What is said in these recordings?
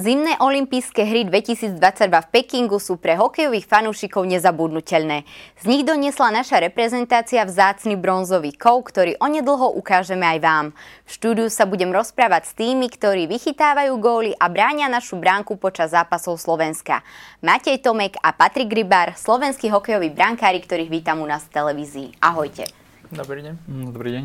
Zimné olympijské hry 2022 v Pekingu sú pre hokejových fanúšikov nezabudnutelné. Z nich doniesla naša reprezentácia vzácny bronzový kov, ktorý onedlho ukážeme aj vám. V štúdiu sa budem rozprávať s tými, ktorí vychytávajú góly a bránia našu bránku počas zápasov Slovenska. Matej Tomek a Patrik Rybár, slovenskí hokejoví brankári, ktorých vítam u nás v televízii. Ahojte. Dobrý deň. Dobrý deň.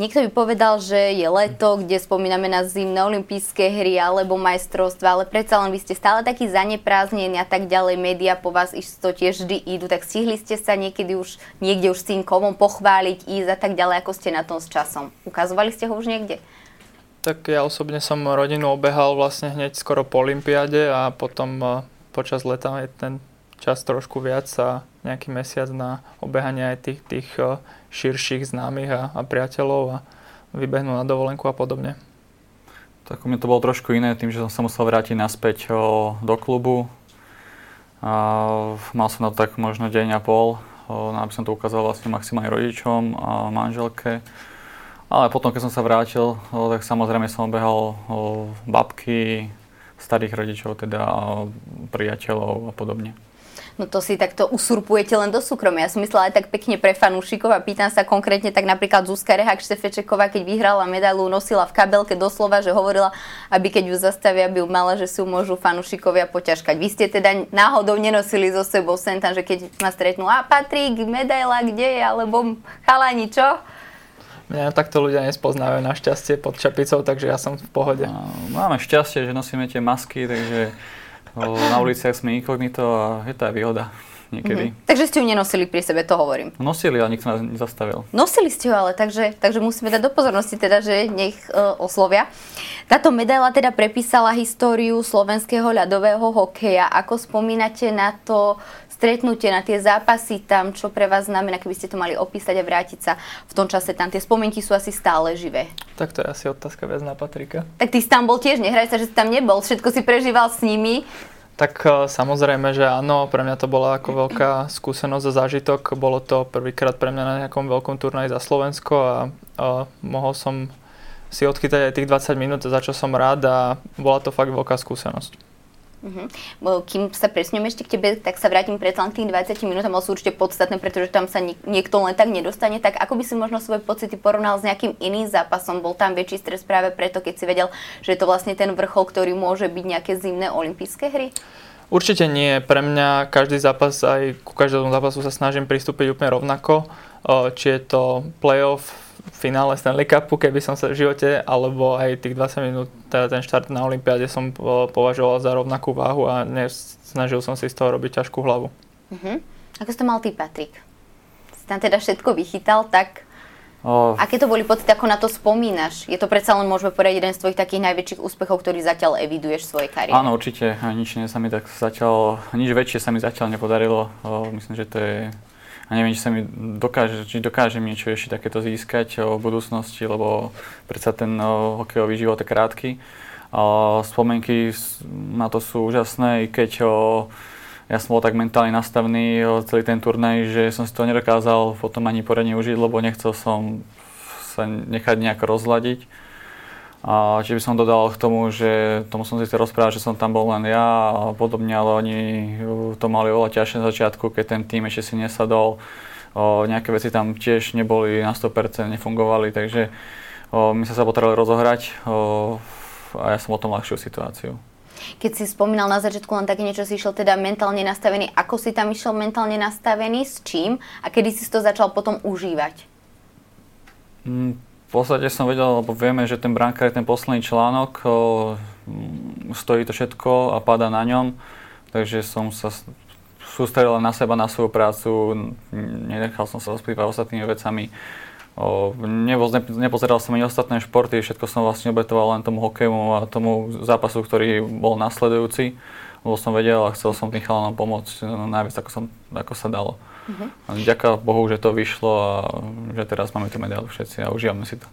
Niekto by povedal, že je leto, kde spomíname na zimné olympijské hry alebo majstrovstva, ale predsa len vy ste stále taký zaneprázdnení a tak ďalej, média po vás isto tiež vždy idú, tak stihli ste sa niekedy už niekde už s tým kovom pochváliť, ísť a tak ďalej, ako ste na tom s časom. Ukazovali ste ho už niekde? Tak ja osobne som rodinu obehal vlastne hneď skoro po olympiáde a potom eh, počas leta je ten čas trošku viac a nejaký mesiac na obehanie aj tých, tých širších známych a, a priateľov a vybehnú na dovolenku a podobne. Tak u mňa to bolo trošku iné, tým, že som sa musel vrátiť naspäť o, do klubu. A mal som na to tak možno deň a pol, o, aby som to ukázal vlastne maximálne rodičom a manželke. Ale potom, keď som sa vrátil, tak samozrejme som obehal babky, starých rodičov, teda priateľov a podobne. No to si takto usurpujete len do súkromia. Ja som myslela aj tak pekne pre fanúšikov a pýtam sa konkrétne tak napríklad Zuzka Rehak Štefečeková, keď vyhrala medailu, nosila v kabelke doslova, že hovorila, aby keď ju zastavia, aby ju mala, že si ju môžu fanúšikovia poťažkať. Vy ste teda náhodou nenosili so sebou sem tam, že keď ma stretnú, a Patrik, medaila, kde je, alebo chalani, čo? Mňa takto ľudia nespoznávajú našťastie pod čapicou, takže ja som v pohode. No, máme šťastie, že nosíme tie masky, takže na uliciach sme inkognito a je to aj výhoda niekedy. Mm-hmm. Takže ste ju nenosili pri sebe, to hovorím. Nosili, ale nikto nás nezastavil. Nosili ste ju ale, takže, takže musíme dať do pozornosti teda, že nech uh, oslovia. Táto medaila teda prepísala históriu slovenského ľadového hokeja. Ako spomínate na to stretnutie, na tie zápasy tam, čo pre vás znamená, keby ste to mali opísať a vrátiť sa v tom čase tam. Tie spomienky sú asi stále živé. Tak to je asi otázka viac na Patrika. Tak ty si tam bol tiež, nehraj sa, že si tam nebol, všetko si prežíval s nimi. Tak e, samozrejme, že áno, pre mňa to bola ako veľká skúsenosť a zážitok. Bolo to prvýkrát pre mňa na nejakom veľkom turnaji za Slovensko a, a mohol som si odchytať aj tých 20 minút, za čo som rád a bola to fakt veľká skúsenosť. Uh-huh. Kým sa presňujeme ešte k tebe, tak sa vrátim predsa len k tým 20 minútam, ale sú určite podstatné, pretože tam sa niekto len tak nedostane. Tak ako by si možno svoje pocity porovnal s nejakým iným zápasom? Bol tam väčší stres práve preto, keď si vedel, že je to vlastne ten vrchol, ktorý môže byť nejaké zimné olympijské hry? Určite nie. Pre mňa každý zápas, aj ku každému zápasu sa snažím pristúpiť úplne rovnako. Či je to playoff, finále Stanley Cupu, keby som sa v živote, alebo aj tých 20 minút, teda ten štart na Olympiáde som považoval za rovnakú váhu a snažil som si z toho robiť ťažkú hlavu. Uh-huh. Ako si to mal ty, Patrik? Si tam teda všetko vychytal, tak O... Aké to boli pocity, ako na to spomínaš? Je to predsa len, môžeme povedať, jeden z tvojich takých najväčších úspechov, ktorý zatiaľ eviduješ v svojej kariére? Áno, určite. Nič sa mi tak zatiaľ, nič väčšie sa mi zatiaľ nepodarilo. O, myslím, že to je a neviem, či sa mi dokáže, či dokážem niečo ešte takéto získať o budúcnosti, lebo predsa ten hokejový život je krátky. O, spomienky na to sú úžasné, i keď ja som bol tak mentálne nastavený celý ten turnaj, že som si to nedokázal potom ani poradne užiť, lebo nechcel som sa nechať nejako rozladiť. A či by som dodal k tomu, že tomu som si chcel rozprávať, že som tam bol len ja a podobne, ale oni to mali oveľa ťažšie na začiatku, keď ten tým ešte si nesadol. O, nejaké veci tam tiež neboli na 100%, nefungovali, takže o, my sa sa potrebovali rozohrať o, a ja som o tom ľahšiu situáciu. Keď si spomínal na začiatku len také niečo, si išiel teda mentálne nastavený, ako si tam išiel mentálne nastavený, s čím a kedy si to začal potom užívať? Mm podstate som vedel, lebo vieme, že ten brankár je ten posledný článok, stojí to všetko a pada na ňom, takže som sa sústredil na seba, na svoju prácu, nenechal som sa rozprývať ostatnými vecami. O, nepozeral som ani ostatné športy, všetko som vlastne obetoval len tomu hokeju a tomu zápasu, ktorý bol nasledujúci, lebo som vedel a chcel som tým chalanom pomôcť najviac, ako, som, ako sa dalo. Uh-huh. A ďaká Bohu, že to vyšlo a že teraz máme tú medailu všetci a užívame si to.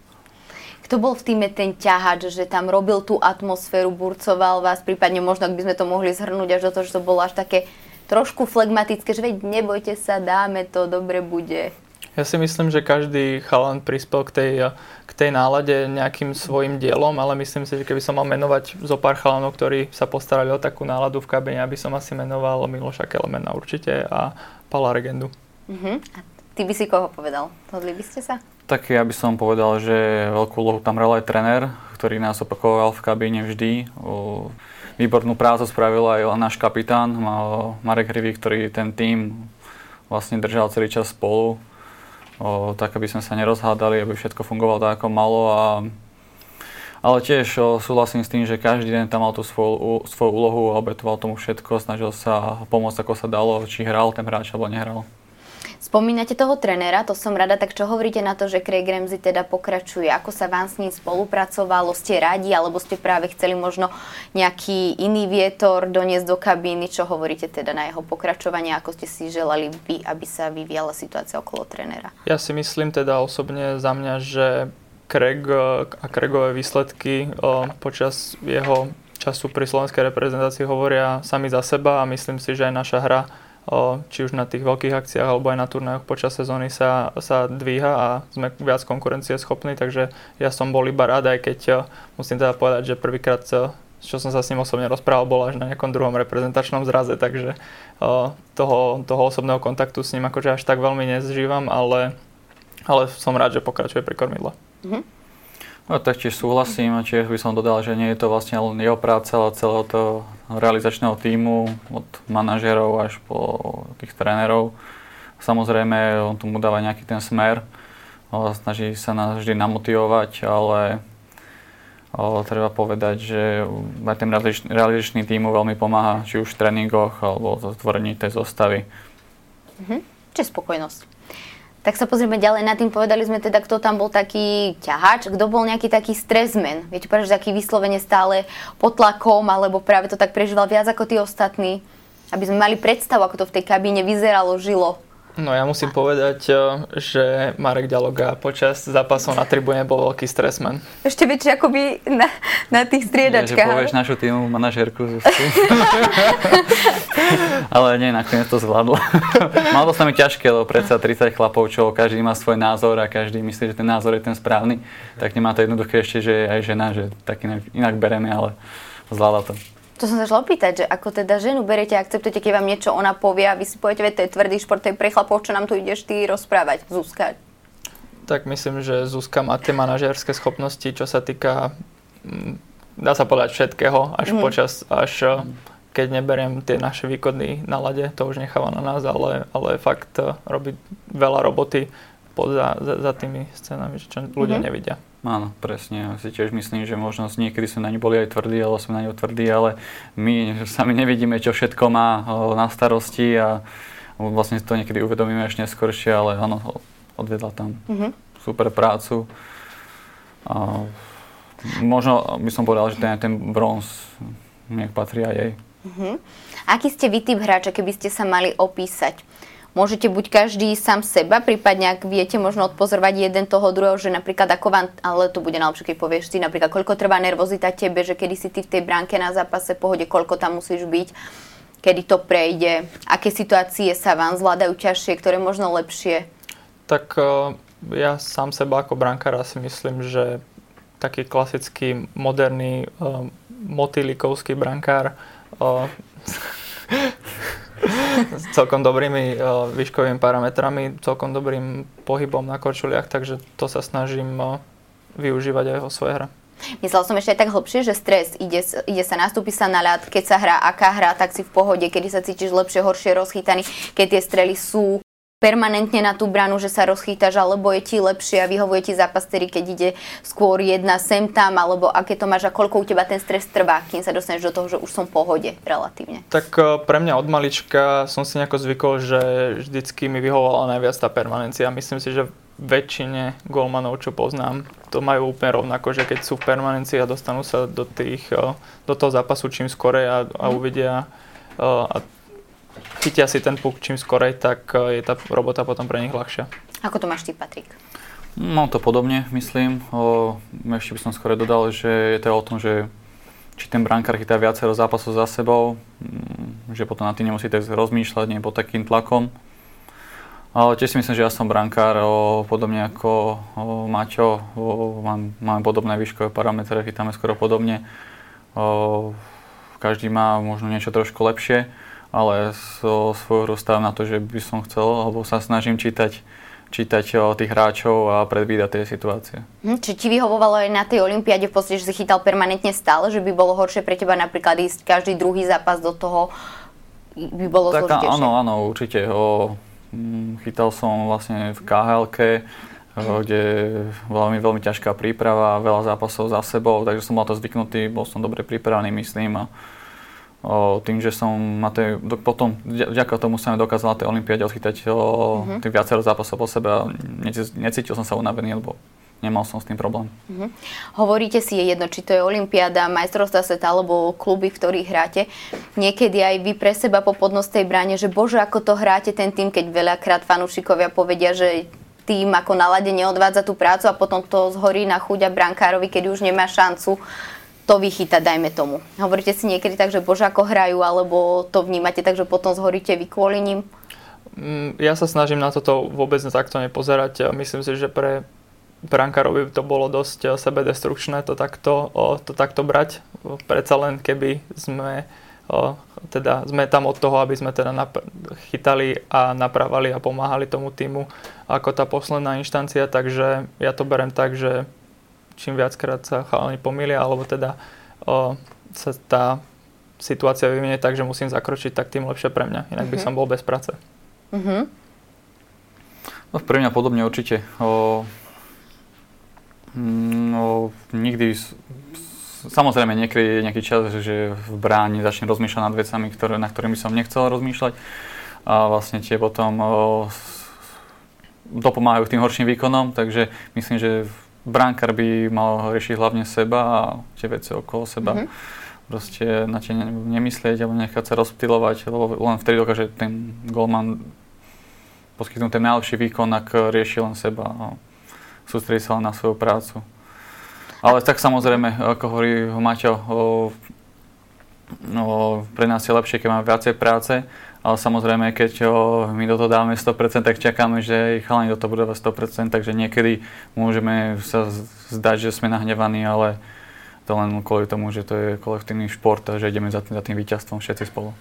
Kto bol v týme ten ťahač, že tam robil tú atmosféru, burcoval vás, prípadne možno, ak by sme to mohli zhrnúť až do toho, že to bolo až také trošku flegmatické, že veď nebojte sa, dáme to, dobre bude. Ja si myslím, že každý chalan prispel k tej, k tej nálade nejakým svojim dielom, ale myslím si, že keby som mal menovať zo pár chalanov, ktorí sa postarali o takú náladu v kabine, aby som asi menoval Miloša Kelemena určite a Pala Regendu. Uh-huh. A ty by si koho povedal? Zhodli by ste sa? Tak ja by som povedal, že veľkú úlohu tam hral aj tréner, ktorý nás opakoval v kabíne vždy. Výbornú prácu spravil aj náš kapitán Marek Hrivý, ktorý ten tým vlastne držal celý čas spolu o, tak aby sme sa nerozhádali, aby všetko fungovalo tak, ako malo. A, ale tiež súhlasím s tým, že každý deň tam mal tú svoju, svoju úlohu a obetoval tomu všetko, snažil sa pomôcť ako sa dalo, či hral ten hráč alebo nehral. Spomínate toho trenéra, to som rada, tak čo hovoríte na to, že Craig Ramsey teda pokračuje? Ako sa vám s ním spolupracovalo? Ste radi, alebo ste práve chceli možno nejaký iný vietor doniesť do kabíny? Čo hovoríte teda na jeho pokračovanie? Ako ste si želali vy, aby sa vyvíjala situácia okolo trenéra? Ja si myslím teda osobne za mňa, že Craig a Craigové výsledky počas jeho času pri slovenskej reprezentácii hovoria sami za seba a myslím si, že aj naša hra či už na tých veľkých akciách alebo aj na turnajoch počas sezóny sa, sa dvíha a sme viac konkurencie schopní, takže ja som bol iba rád, aj keď musím teda povedať, že prvýkrát čo som sa s ním osobne rozprával, bol až na nejakom druhom reprezentačnom zraze, takže toho, toho osobného kontaktu s ním akože až tak veľmi nezžívam, ale, ale som rád, že pokračuje pri kormidle. Mm-hmm. No taktiež súhlasím a tiež by som dodal, že nie je to vlastne len jeho práca, ale celého toho realizačného týmu, od manažerov až po tých trénerov. Samozrejme, on tomu dáva nejaký ten smer, snaží sa nás vždy namotivovať, ale o, treba povedať, že aj ten realizačný tým veľmi pomáha, či už v tréningoch alebo v tvorení tej zostavy. Mhm. Čiže spokojnosť. Tak sa pozrieme ďalej na tým. Povedali sme teda, kto tam bol taký ťahač, kto bol nejaký taký stresmen. Viete, že taký vyslovene stále pod tlakom, alebo práve to tak prežíval viac ako tí ostatní. Aby sme mali predstavu, ako to v tej kabíne vyzeralo, žilo. No ja musím povedať, eh, že Marek Ďaloga počas zápasov na tribúne bol veľký stresman. Ešte väčšie by na, na tých striedačkách. Ja, že povieš našu týmu manažérku. ale nie, nakoniec to zvládlo. Malo to sa mi ťažké, lebo predsa 30 chlapov, čo každý má svoj názor a každý myslí, že ten názor je ten správny, tak nemá to jednoduché ešte, že je aj žena, že tak inak, inak bereme, ale zvládla to. To som sa šla opýtať, že ako teda ženu berete a akceptujete, keď vám niečo ona povie a vy si poviete, to je tvrdý šport, to je pre chlapov, čo nám tu ideš ty rozprávať, Zuzka? Tak myslím, že Zuzka má tie manažerské schopnosti, čo sa týka, mm, dá sa povedať všetkého, až mm. počas, až keď neberiem tie naše výkony na lade, to už necháva na nás, ale, ale fakt eh, robí veľa roboty pod, za, za, za tými scénami, čo ľudia mm. nevidia. Áno, presne. Ja si tiež myslím, že možno niekedy sme na ňu boli aj tvrdí, ale sme na ňu tvrdí, ale my sami nevidíme, čo všetko má na starosti a vlastne to niekedy uvedomíme až neskôršie, ale áno, odvedla tam mm-hmm. super prácu. A možno by som povedal, že ten, ten bronz nech patrí aj jej. Mm-hmm. Aký ste vy typ hráča, keby ste sa mali opísať? Môžete buď každý sám seba, prípadne ak viete možno odpozorovať jeden toho druhého, že napríklad ako vám, ale to bude najlepšie, keď povieš si napríklad, koľko trvá nervozita tebe, že kedy si ty v tej bránke na zápase pohode, koľko tam musíš byť, kedy to prejde, aké situácie sa vám zvládajú ťažšie, ktoré možno lepšie? Tak e, ja sám seba ako brankára si myslím, že taký klasický moderný uh, motýlikovský brankár uh, s celkom dobrými uh, výškovými parametrami, celkom dobrým pohybom na korčuliach, takže to sa snažím uh, využívať aj vo svojej hre. Myslel som ešte aj tak hlbšie, že stres, ide, ide sa, nastúpi sa na ľad, keď sa hrá, aká hra, tak si v pohode, kedy sa cítiš lepšie, horšie, rozchytaný, keď tie strely sú permanentne na tú branu, že sa rozchýtaš, alebo je ti lepšie a vyhovuje ti zápas, ktorý keď ide skôr jedna sem tam, alebo aké to máš a koľko u teba ten stres trvá, kým sa dostaneš do toho, že už som v pohode relatívne? Tak e, pre mňa od malička som si nejako zvykol, že vždycky mi vyhovovala najviac tá permanencia. Myslím si, že väčšine golmanov, čo poznám, to majú úplne rovnako, že keď sú v permanencii a dostanú sa do, tých, e, do toho zápasu čím skorej a, a mhm. uvidia e, a chytia si ten puk čím skorej, tak e, je tá robota potom pre nich ľahšia. Ako to máš ty, Patrik? No to podobne, myslím. O, ešte by som skôr dodal, že je to o tom, že či ten brankár chytá viacero zápasov za sebou, mm, že potom na tým nemusí tak rozmýšľať, nie pod takým tlakom. Ale tiež si myslím, že ja som brankár, o, podobne ako o, Maťo, o, mám, máme podobné výškové parametre, chytáme skoro podobne. O, každý má možno niečo trošku lepšie, ale so svojho rozstávam na to, že by som chcel, alebo sa snažím čítať čítať o tých hráčov a predvídať tie situácie. Hm, či ti vyhovovalo aj na tej olympiáde v podstate, že si chytal permanentne stále, že by bolo horšie pre teba napríklad ísť každý druhý zápas do toho, by bolo tak, zložitejšie? Áno, áno, určite. O, hm, chytal som vlastne v khl kde veľmi, veľmi ťažká príprava, veľa zápasov za sebou, takže som bol to zvyknutý, bol som dobre pripravený, myslím. A, o, tým, že som na tej, do, potom, vďaka tomu sa mi dokázal na tej olympiáde odchytať o, uh-huh. tých viacero zápasov po sebe a necítil som sa unavený, lebo nemal som s tým problém. Uh-huh. Hovoríte si, je jedno, či to je Olympiáda, majstrovstvá sveta alebo kluby, v ktorých hráte. Niekedy aj vy pre seba po podnos tej bráne, že bože, ako to hráte ten tým, keď veľakrát fanúšikovia povedia, že tým ako nalade neodvádza tú prácu a potom to zhorí na chuť a brankárovi, keď už nemá šancu to vychytať, dajme tomu. Hovoríte si niekedy tak, že bože ako hrajú, alebo to vnímate tak, že potom zhoríte vy kvôli ním? Mm, ja sa snažím na toto vôbec takto nepozerať. Myslím si, že pre brankárovi to bolo dosť sebedestrukčné to takto, to takto brať. Predsa len keby sme teda sme tam od toho, aby sme teda chytali a napravali a pomáhali tomu týmu ako tá posledná inštancia, takže ja to berem tak, že čím viackrát sa chalani pomýlia, alebo teda o, sa tá situácia vyvinie tak, že musím zakročiť, tak tým lepšie pre mňa. Inak uh-huh. by mhm. som bol bez práce. Uh-huh. No, pre mňa podobne určite. O, no, nikdy, samozrejme niekedy je nejaký čas, že v bráni začnem rozmýšľať nad vecami, ktoré, na ktorými som nechcel rozmýšľať. A vlastne tie potom o, dopomáhajú k tým horším výkonom, takže myslím, že bránkar by mal riešiť hlavne seba a tie veci okolo seba. Mm-hmm. Proste na tie nemyslieť alebo nechať sa rozptilovať, lebo len vtedy dokáže ten golman poskytnúť ten najlepší výkon, ak rieši len seba a sústredí sa len na svoju prácu. Ale tak samozrejme, ako hovorí Maťo, o, o, pre nás je lepšie, keď máme viacej práce, ale samozrejme, keď my do toho dáme 100%, tak čakáme, že aj chalani do toho budú 100%, takže niekedy môžeme sa zdať, že sme nahnevaní, ale to len kvôli tomu, že to je kolektívny šport a že ideme za tým, za tým víťazstvom všetci spolu.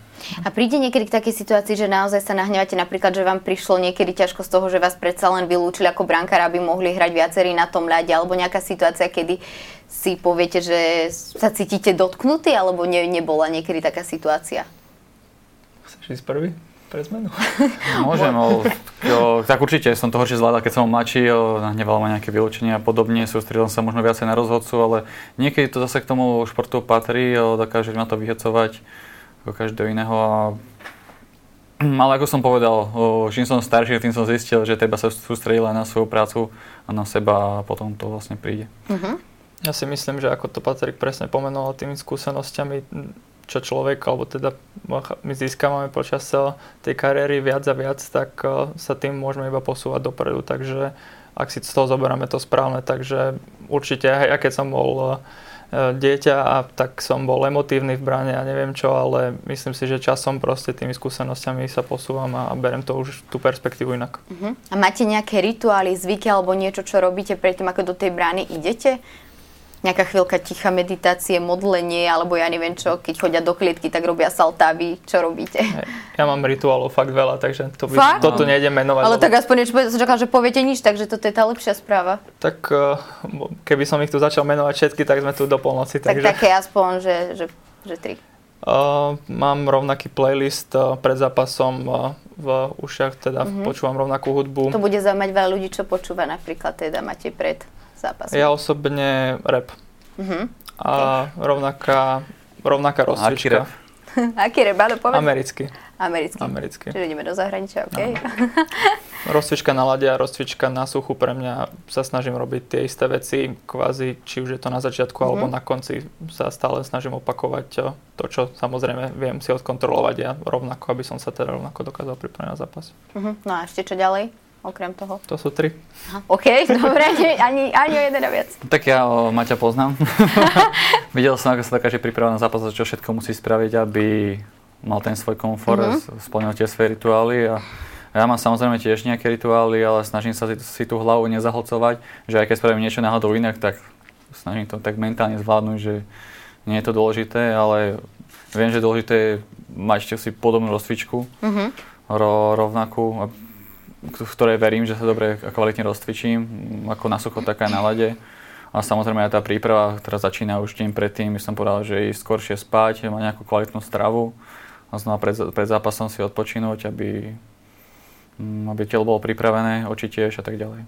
A príde niekedy k takej situácii, že naozaj sa nahnevate napríklad, že vám prišlo niekedy ťažko z toho, že vás predsa len vylúčili ako brankára, aby mohli hrať viacerí na tom ľade, alebo nejaká situácia, kedy si poviete, že sa cítite dotknutí, alebo ne, nebola niekedy taká situácia? Chceš ísť prvý? Pre zmenu? Môžem, o, o, tak určite som to horšie zvládal, keď som mladší, nahneval ma nejaké vylúčenie a podobne, sústredil sa možno viacej na rozhodcu, ale niekedy to zase k tomu športu patrí, o, dokáže ma to vyhecovať ako každého iného a ale ako som povedal, o, čím som starší, tým som zistil, že treba sa sústrediť len na svoju prácu a na seba a potom to vlastne príde. Uh-huh. Ja si myslím, že ako to Patrik presne pomenoval tými skúsenosťami, čo človek, alebo teda my získavame počas tej kariéry viac a viac, tak e, sa tým môžeme iba posúvať dopredu. Takže ak si z toho zoberieme to správne, takže určite, aj ja keď som bol e, dieťa a tak som bol emotívny v bráne a neviem čo, ale myslím si, že časom proste tými skúsenosťami sa posúvam a berem to už tú perspektívu inak. Uh-huh. A máte nejaké rituály, zvyky alebo niečo, čo robíte predtým, ako do tej brány idete? Nejaká chvíľka ticha meditácie, modlenie, alebo ja neviem čo, keď chodia do klietky, tak robia saltávy. Čo robíte? Ja mám rituálov fakt veľa, takže to by, fakt? toto nejdem menovať. Ale lebo... tak aspoň niečo, som čakal, že poviete nič, takže toto je tá lepšia správa. Tak eh, keby som ich tu začal menovať všetky, tak sme tu do polnoci. Tak takže... také aspoň, že, že, že tri. Uh, mám rovnaký playlist uh, pred zápasom uh, v ušiach, teda uh-huh. počúvam rovnakú hudbu. To bude zaujímať veľa ľudí, čo počúva napríklad teda máte pred zápasom? Ja osobne rap. Uh-huh. A okay. rovnaká, rovnaká rozcvička. Aký rap? Áno, povedz. Americký. Americký. Americký. Čiže ideme do zahraničia, OK. rozcvička na lade a rozcvička na suchu pre mňa sa snažím robiť tie isté veci, kvázi, či už je to na začiatku uh-huh. alebo na konci sa stále snažím opakovať to, čo samozrejme viem si odkontrolovať ja rovnako, aby som sa teda rovnako dokázal pripraviť na zápas. Uh-huh. No a ešte čo ďalej? Okrem toho? To sú tri. Aha, OK, dobre, ani, ani o jeden a viac. Tak ja o Maťa poznám. Videl som, ako sa dokáže pripravať na zápas, čo všetko musí spraviť, aby mal ten svoj komfort, mm-hmm. splnil tie svoje rituály a Ja mám samozrejme tiež nejaké rituály, ale snažím sa si, si tú hlavu nezahlcovať, že aj keď spravím niečo náhodou inak, tak snažím to tak mentálne zvládnuť, že nie je to dôležité, ale viem, že dôležité je mať si podobnú rozcvičku, mm-hmm. ro, rovnakú, v ktorej verím, že sa dobre a kvalitne rozcvičím, ako na sucho, tak aj na lade. A samozrejme aj tá príprava, ktorá začína už deň predtým, by som povedal, že ísť skoršie spať, mať nejakú kvalitnú stravu a znova pred, pred zápasom si odpočinúť, aby, mm, aby telo bolo pripravené, oči tiež a tak ďalej.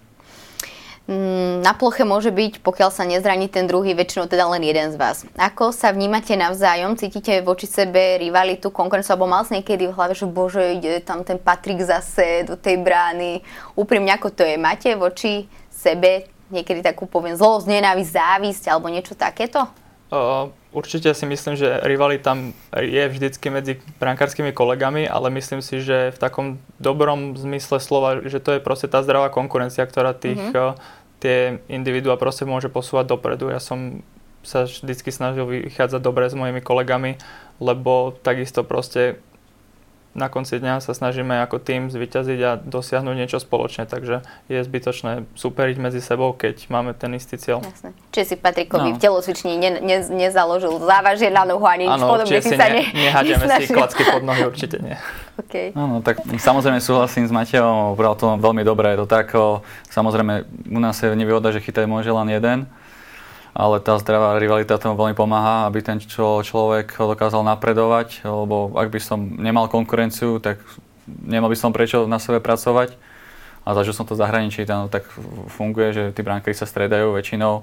Mm, na ploche môže byť, pokiaľ sa nezraní ten druhý, väčšinou teda len jeden z vás. Ako sa vnímate navzájom? Cítite voči sebe rivalitu, konkurenciu, alebo mal niekedy v hlave, že bože, ide tam ten Patrik zase do tej brány. Úprimne, ako to je? Máte voči sebe niekedy takú, poviem, zlosť, nenávisť, závisť alebo niečo takéto? Uh, určite si myslím, že rivalita je vždycky medzi brankárskymi kolegami, ale myslím si, že v takom dobrom zmysle slova, že to je proste tá zdravá konkurencia, ktorá tých, mm-hmm. Tie individuá proste môže posúvať dopredu. Ja som sa vždycky snažil vychádzať dobre s mojimi kolegami, lebo takisto proste na konci dňa sa snažíme ako tým zvyťaziť a dosiahnuť niečo spoločne, takže je zbytočné superiť medzi sebou, keď máme ten istý cieľ. Jasne. Čiže si Patrikovi no. v telocvični ne, ne, nezaložil závažie na nohu ani nič podobné. si sa ne, nehádeme si klacky pod nohy, určite nie. Okay. No, no, tak samozrejme súhlasím s Mateom, bral to veľmi dobré, je to tak, samozrejme u nás je nevýhoda, že chytaj môže len jeden, ale tá zdravá rivalita tomu veľmi pomáha, aby ten čo, človek dokázal napredovať, lebo ak by som nemal konkurenciu, tak nemal by som prečo na sebe pracovať. A zažil som to v zahraničí, tam tak funguje, že tí brankári sa stredajú väčšinou,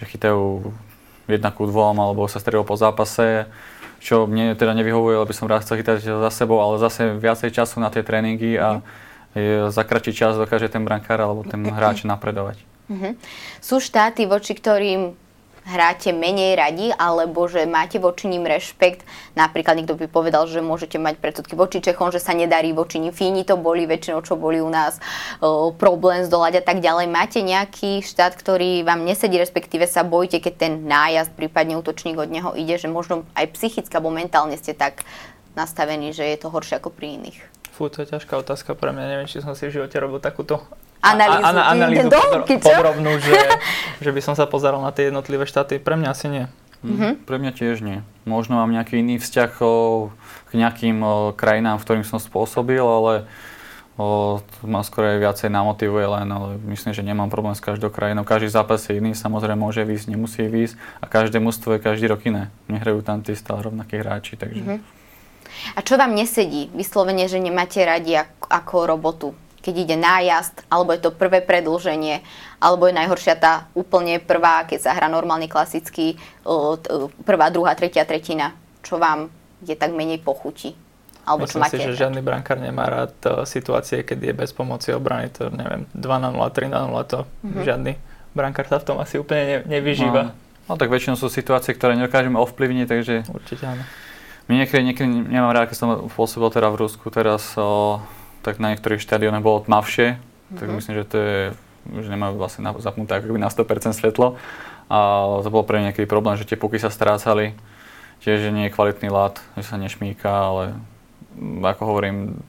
že chytajú jedna ku dvom, alebo sa stredajú po zápase, čo mne teda nevyhovuje, lebo som rád chcel chytať za sebou, ale zase viacej času na tie tréningy a za kratší čas dokáže ten brankár alebo ten hráč napredovať. Uh-huh. Sú štáty, voči ktorým hráte menej radi, alebo že máte voči ním rešpekt. Napríklad niekto by povedal, že môžete mať predsudky voči Čechom, že sa nedarí voči ním. Fíni to boli väčšinou, čo boli u nás, o, problém zdolať a tak ďalej. Máte nejaký štát, ktorý vám nesedí, respektíve sa bojíte, keď ten nájazd, prípadne útočník od neho ide, že možno aj psychicky alebo mentálne ste tak nastavení, že je to horšie ako pri iných? Fú, to je ťažká otázka pre mňa. Neviem, či som si v živote robil takúto analýzu, a, a, analýzu podro, podrobnú, že, že by som sa pozeral na tie jednotlivé štáty. Pre mňa asi nie. Mm-hmm. Pre mňa tiež nie. Možno mám nejaký iný vzťah o, k nejakým o, krajinám, v ktorým som spôsobil, ale o, to ma skôr aj viacej namotivuje len, ale myslím, že nemám problém s každou krajinou. Každý zápas je iný, samozrejme môže výjsť, nemusí výjsť a každé mužstvo je každý rok iné. Nehrajú tam tí stále rovnakí hráči, takže... Mm-hmm. A čo vám nesedí? Vyslovene, že nemáte radi ako, ako robotu? Keď ide nájazd, alebo je to prvé predlženie, alebo je najhoršia tá úplne prvá, keď sa hrá normálne klasicky, prvá, druhá, tretia tretina, čo vám je tak menej pochutí. Alebo Myslím čo máte si, že žiadny brankár nemá rád uh, situácie, keď je bez pomoci obrany, to neviem, 2 na 0, 3 na 0, to mm-hmm. žiadny brankár sa v tom asi úplne ne, nevyžíva. No, no tak väčšinou sú situácie, ktoré nedokážeme ovplyvniť, takže... Určite áno. My niekedy, niekedy nemám rád, keď som pôsobil teda v Rusku teraz o, tak na niektorých štadionoch bolo tmavšie, mm-hmm. tak mhm. myslím, že to je, že nemajú vlastne zapnuté ako na 100% svetlo. A to bol pre mňa niekedy problém, že tie puky sa strácali. Tiež, že nie je kvalitný lát, že sa nešmíka, ale ako hovorím,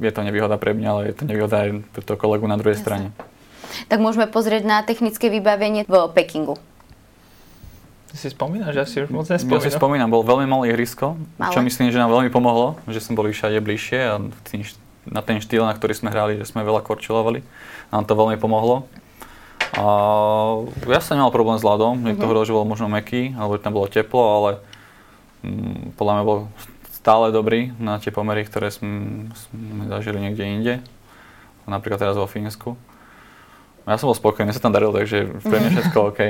je to nevýhoda pre mňa, ale je to nevýhoda aj pre toho kolegu na druhej Jasne. strane. Tak môžeme pozrieť na technické vybavenie v Pekingu. Ty si spomínaš? Ja si už moc nespomínam. Ja si spomínam, bol veľmi malé ihrisko, Malé. čo myslím, že nám veľmi pomohlo, že sme boli všade bližšie a na ten štýl, na ktorý sme hrali, že sme veľa korčilovali. Nám to veľmi pomohlo. A ja som nemal problém s ľadom, niekto mm-hmm. hovoril, že bol možno meký, alebo že tam bolo teplo, ale mm, podľa mňa bol stále dobrý na tie pomery, ktoré sme, sme zažili niekde inde. Napríklad teraz vo Fínsku. Ja som bol spokojný, sa tam daril, takže pre mňa všetko OK.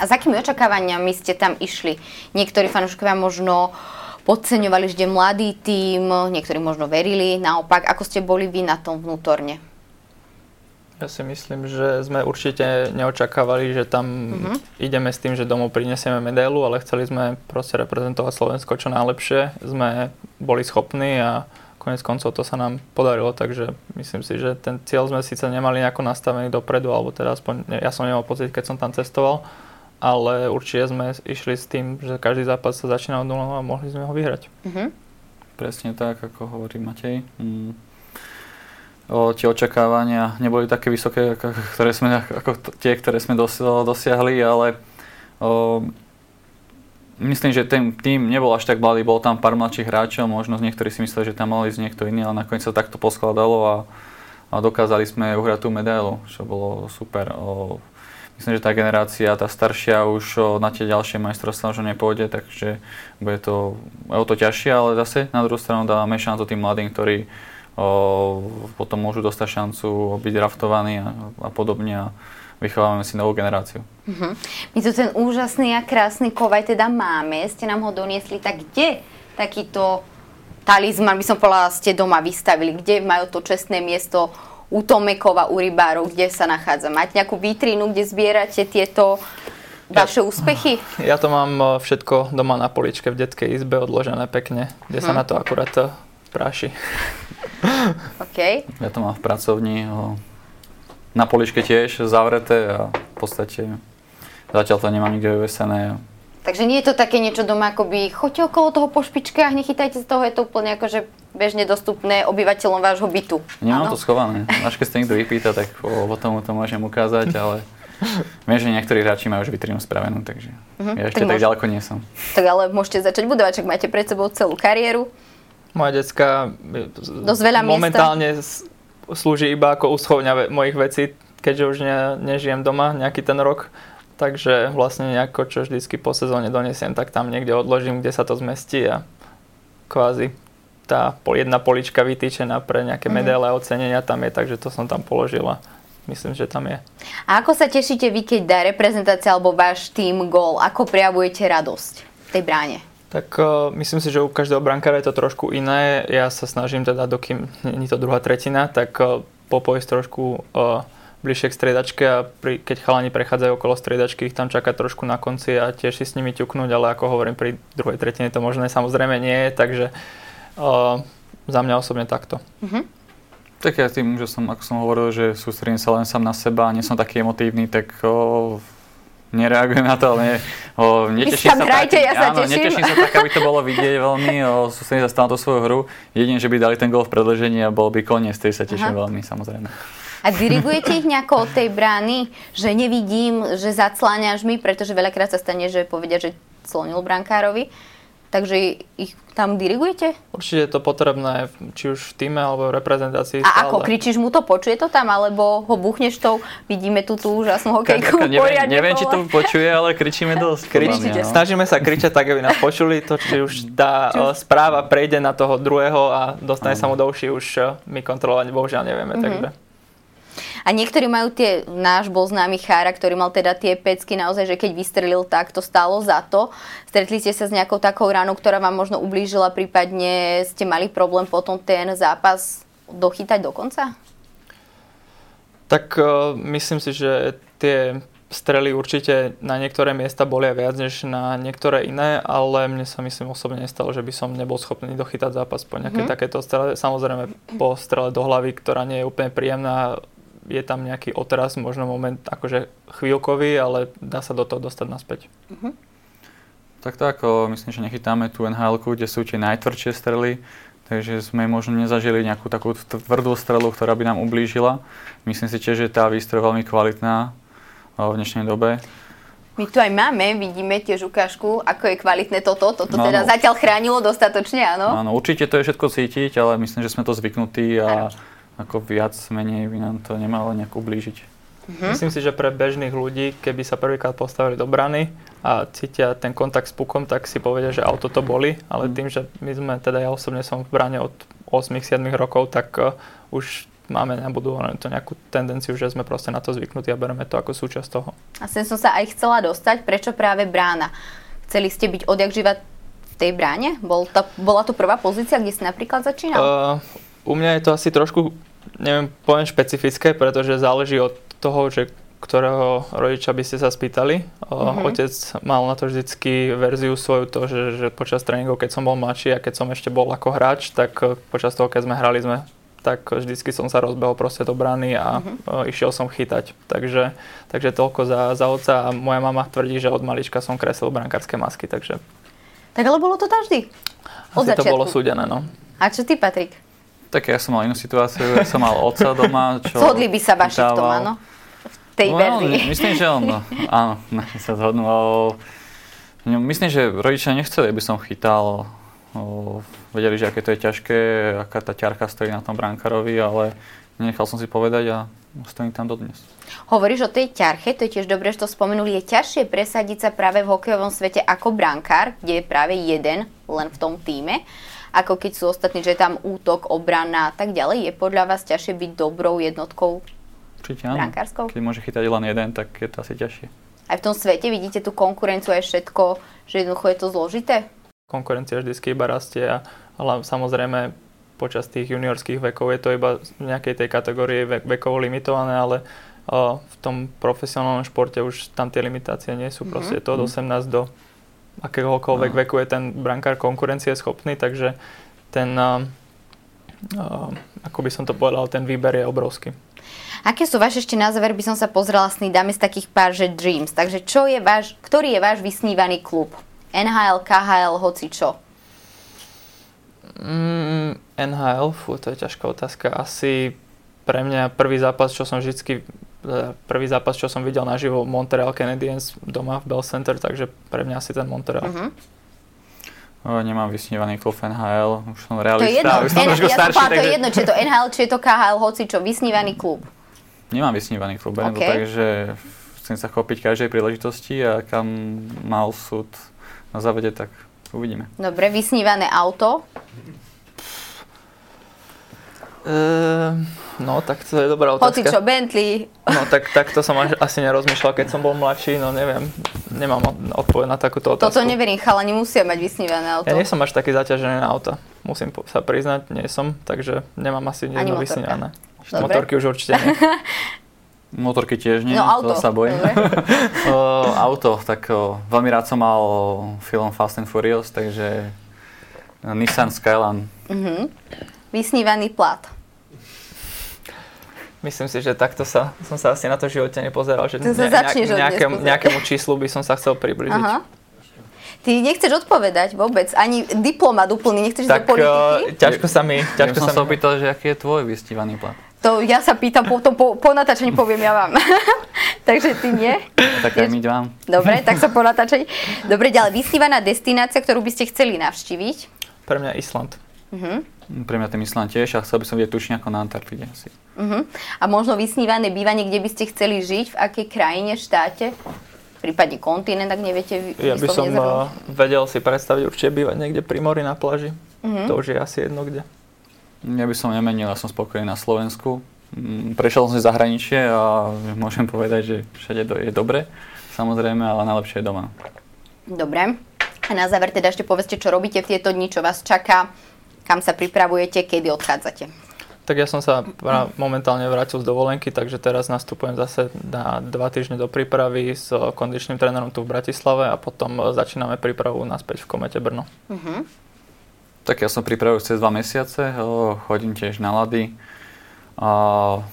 A s akými očakávaniami ste tam išli? Niektorí fanúšikovia možno podceňovali vždy mladý tým, niektorí možno verili. Naopak, ako ste boli vy na tom vnútorne? Ja si myslím, že sme určite neočakávali, že tam uh-huh. ideme s tým, že domov prinesieme medailu, ale chceli sme proste reprezentovať Slovensko čo najlepšie. Sme boli schopní a konec koncov to sa nám podarilo, takže myslím si, že ten cieľ sme síce nemali nejako nastavený dopredu, alebo teda aspoň ja som nemal pocit, keď som tam cestoval, ale určite sme išli s tým, že každý zápas sa začína od 0 a mohli sme ho vyhrať. Mm-hmm. Presne tak, ako hovorí Matej. Mm. o, tie očakávania neboli také vysoké, ako, ktoré sme, ako tie, ktoré sme dosiahli, ale o, myslím, že ten tým nebol až tak mladý, bol tam pár mladších hráčov, možno niektorí si mysleli, že tam mal ísť niekto iný, ale nakoniec sa takto poskladalo a, a dokázali sme uhrať tú medailu, čo bolo super. O, myslím, že tá generácia, tá staršia už o, na tie ďalšie majstrovstvá už nepôjde, takže bude to o to ťažšie, ale zase na druhú stranu dávame šancu tým mladým, ktorí potom môžu dostať šancu byť draftovaní a, a podobne a vychovávame si novú generáciu. Uh-huh. My tu ten úžasný a krásny kovaj teda máme, ste nám ho doniesli, tak kde takýto talizman, by som povedala, ste doma vystavili, kde majú to čestné miesto u Tomekova, u rybárov, kde sa nachádza? Máte nejakú vitrínu, kde zbierate tieto vaše úspechy? Ja to mám eh, všetko doma na poličke v detskej izbe odložené pekne, kde sa mhm. na to akurát eh, práši. OK. Ja to mám v pracovni, na poličke tiež zavreté a v podstate zatiaľ to nemám nikde vyvesené. Takže nie je to také niečo doma, akoby choďte okolo toho po špičkách, nechytajte z toho, je to úplne akože bežne dostupné obyvateľom vášho bytu. Nemám ano? to schované. Až keď sa niekto vypýta, tak o, tom to môžem ukázať, ale viem, že niektorí hráči majú už vitrínu spravenú, takže uh-huh. ja ešte tak, tak ďaleko nie som. Tak ale môžete začať budovať, ak máte pred sebou celú kariéru. Moja decka Dosť veľa momentálne miesta. slúži iba ako uschovňa mojich vecí, keďže už ne, nežijem doma nejaký ten rok. Takže vlastne nejako, čo vždycky po sezóne donesiem, tak tam niekde odložím, kde sa to zmestí a kvázi tá jedna polička vytýčená pre nejaké mm-hmm. medaile a ocenenia tam je, takže to som tam položila. Myslím, že tam je. A ako sa tešíte vy, keď dá reprezentácia alebo váš tým gól? Ako prejavujete radosť v tej bráne? Tak uh, myslím si, že u každého brankára je to trošku iné. Ja sa snažím teda, dokým nie to druhá tretina, tak uh, popojsť trošku uh, bližšie k striedačke a pri, keď chalani prechádzajú okolo striedačky, ich tam čaká trošku na konci a tiež si s nimi ťuknúť, ale ako hovorím, pri druhej tretine to možné samozrejme nie je, takže uh, za mňa osobne takto. Uh-huh. Tak ja tým, že som, ako som hovoril, že sústredím sa len sám na seba a nie som taký emotívny, tak uh, nereagujem na to, ale ne, o, neteším sa hrajte, tak, ja áno, teším. neteším sa tak, aby to bolo vidieť veľmi, o, sústredím sa stále na tú svoju hru. Jedine, že by dali ten gol v predlžení a bol by koniec, tej sa teším Aha. veľmi, samozrejme. A dirigujete ich nejako od tej brány, že nevidím, že zacláňaš mi, pretože veľakrát sa stane, že povedia, že slonil brankárovi. Takže ich tam dirigujete? Určite je to potrebné, či už v týme alebo v reprezentácii. A stále. ako kričíš mu to, počuje to tam, alebo ho buchneš tou, vidíme tu tú úžasnú hokejku. neviem, neviem či to počuje, ale kričíme dosť. Kričíte, no. Snažíme sa kričať tak, aby nás počuli. To, či už tá či správa prejde na toho druhého a dostane sa mu do uši, už e, my kontrolovať bohužiaľ nevieme. Mm-hmm. Takže. A niektorí majú tie, náš bol známy Chára, ktorý mal teda tie pecky naozaj, že keď vystrelil, tak to stálo za to. Stretli ste sa s nejakou takou ranou, ktorá vám možno ublížila, prípadne ste mali problém potom ten zápas dochytať do konca? Tak uh, myslím si, že tie strely určite na niektoré miesta boli viac než na niektoré iné, ale mne sa myslím osobne nestalo, že by som nebol schopný dochytať zápas po nejakej mm. takéto strele. Samozrejme po strele do hlavy, ktorá nie je úplne príjemná, je tam nejaký otras, možno moment akože chvíľkový, ale dá sa do toho dostať naspäť. Uh-huh. Tak tak, myslím, že nechytáme tú nhl kde sú tie najtvrdšie strely, takže sme možno nezažili nejakú takú tvrdú strelu, ktorá by nám ublížila. Myslím si tiež, že tá výstroj je veľmi kvalitná v dnešnej dobe. My tu aj máme, vidíme tiež ukážku, ako je kvalitné toto. Toto no, teda no. zatiaľ chránilo dostatočne, áno? Áno, určite to je všetko cítiť, ale myslím, že sme to zvyknutí a ano ako viac menej by nám to nemalo nejak ublížiť. Mm-hmm. Myslím si, že pre bežných ľudí, keby sa prvýkrát postavili do brany a cítia ten kontakt s pukom, tak si povedia, že auto to boli, ale mm. tým, že my sme, teda ja osobne som v brane od 8-7 rokov, tak uh, už máme nabudovanú to nejakú tendenciu, že sme proste na to zvyknutí a bereme to ako súčasť toho. A sem som sa aj chcela dostať, prečo práve brána? Chceli ste byť odjak živa v tej bráne? Bol to, bola to prvá pozícia, kde si napríklad začínal? Uh, u mňa je to asi trošku neviem, poviem špecifické, pretože záleží od toho, že ktorého rodiča by ste sa spýtali. Mm-hmm. Otec mal na to vždycky verziu svoju to, že, že počas tréningov, keď som bol mladší a keď som ešte bol ako hráč, tak e, počas toho, keď sme hrali, sme tak vždycky som sa rozbehol proste do brany a mm-hmm. išiel som chytať. Takže, takže toľko za, za otca a moja mama tvrdí, že od malička som kreslil brankárske masky, takže... Tak ale bolo to tam vždy? Od Asi začiatku. to bolo súdené, no. A čo ty, Patrik? Tak ja som mal inú situáciu, ja som mal otca doma, čo Zhodli by sa vaši v tom, áno? V tej No, verzii. myslím, že on, no, áno, sa zhodnú. ale no, myslím, že rodičia nechceli, aby som chytal. Vedeli, že aké to je ťažké, aká tá ťarcha stojí na tom brankárovi, ale nenechal som si povedať a stojím tam dodnes. Hovoríš o tej ťarche, to je tiež dobre, že to spomenuli. Je ťažšie presadiť sa práve v hokejovom svete ako brankár, kde je práve jeden len v tom týme, ako keď sú ostatní, že je tam útok, obrana a tak ďalej. Je podľa vás ťažšie byť dobrou jednotkou? Určite áno. Brankárskou? Keď môže chytať len jeden, tak je to asi ťažšie. Aj v tom svete vidíte tú konkurenciu aj všetko, že jednoducho je to zložité? konkurencia vždy iba rastie a ale samozrejme počas tých juniorských vekov je to iba v nejakej tej kategórii vek, vekovo limitované, ale uh, v tom profesionálnom športe už tam tie limitácie nie sú. Proste je to od 18 do akéhokoľvek No. veku je ten brankár konkurencie schopný, takže ten, uh, uh, ako by som to povedal, ten výber je obrovský. Aké sú vaše, ešte na záver by som sa pozrela sny, dáme z takých pár, že dreams. Takže čo je váš, ktorý je váš vysnívaný klub? NHL, KHL, hoci čo. Mm, NHL, fú, to je ťažká otázka. Asi pre mňa prvý zápas, čo som vždycky prvý zápas, čo som videl naživo Montreal Canadiens doma v Bell Center, takže pre mňa asi ten Montreal. Mhm. O, nemám vysnívaný klub NHL, už som To je realista, jedno, už som N- trošku ja som starší, povedala, to je takže jedno, či je to NHL, či je to KHL, hoci čo, vysnívaný klub. nemám vysnívaný klub, beriem to OK. tak, že chcem sa chopiť každej príležitosti a kam mal súd na zavede, tak uvidíme. Dobre, vysnívané auto. Ehm, no, tak to je dobrá Hoci čo, otázka. Bentley. No, tak, tak to som až, asi nerozmýšľal, keď som bol mladší, no neviem, nemám od- odpoveď na takúto otázku. Toto neverím, chalani musia mať vysnívané auto. Ja nie som až taký zaťažený na auta, musím sa priznať, nie som, takže nemám asi jedno vysnívané. Dobre. Motorky už určite nie. Motorky tiež nie, No auto. to sa bojím. O, auto, tak o, veľmi rád som mal film Fast and Furious, takže Nissan Skyline. Mhm. Vysnívaný plat. Myslím si, že takto sa, som sa asi na to v živote nepozeral, že dnes nejakému, nejakému číslu by som sa chcel približiť. Aha. Ty nechceš odpovedať vôbec, ani diplomat úplný, nechceš ísť do Tak politiky? ťažko sa mi, Ja ťažko som sa sa mi, opýtal, že aký je tvoj vystívaný plat. To ja sa pýtam, potom po, po natáčaní poviem ja vám. Takže ty nie? Tak aj my vám. Dobre, tak sa po natáčaní. Dobre, ďalej, vysnívaná destinácia, ktorú by ste chceli navštíviť? pre mňa Island. Mhm. Pre mňa ten Island tiež a chcel by som vidieť tučne ako na Antarktide asi. Uh-huh. A možno vysnívané bývanie, kde by ste chceli žiť, v akej krajine, štáte? Prípadne kontinent, ak neviete Ja by som zrovna. uh, vedel si predstaviť určite bývať niekde pri mori na pláži. Mhm. To už je asi jedno kde. Ja by som nemenil, ja som spokojný na Slovensku. Mm, Prešiel som si zahraničie a môžem povedať, že všade do- je dobre, samozrejme, ale najlepšie je doma. Dobre. A na záver teda ešte povedzte, čo robíte v tieto dni, čo vás čaká, kam sa pripravujete, kedy odchádzate. Tak ja som sa pra- momentálne vrátil z dovolenky, takže teraz nastupujem zase na dva týždne do prípravy s kondičným trénerom tu v Bratislave a potom začíname prípravu naspäť v Komete Brno. Uh-huh. Tak ja som pripravil cez dva mesiace, chodím tiež na lady. A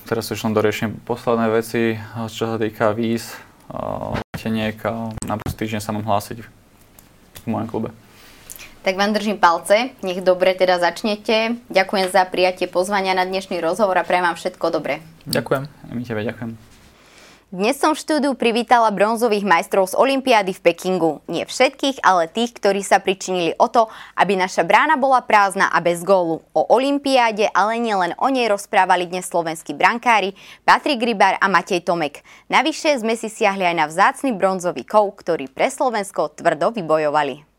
teraz už len doriešim posledné veci, čo sa týka víz, o, teniek a na týždeň sa mám hlásiť v mojom klube. Tak vám držím palce, nech dobre teda začnete. Ďakujem za prijatie pozvania na dnešný rozhovor a prajem vám všetko dobré. Ďakujem. A my tebe ďakujem. Dnes som v štúdiu privítala bronzových majstrov z Olympiády v Pekingu. Nie všetkých, ale tých, ktorí sa pričinili o to, aby naša brána bola prázdna a bez gólu. O Olympiáde, ale nielen o nej rozprávali dnes slovenskí brankári Patrik Rybár a Matej Tomek. Navyše sme si siahli aj na vzácny bronzový kov, ktorý pre Slovensko tvrdo vybojovali.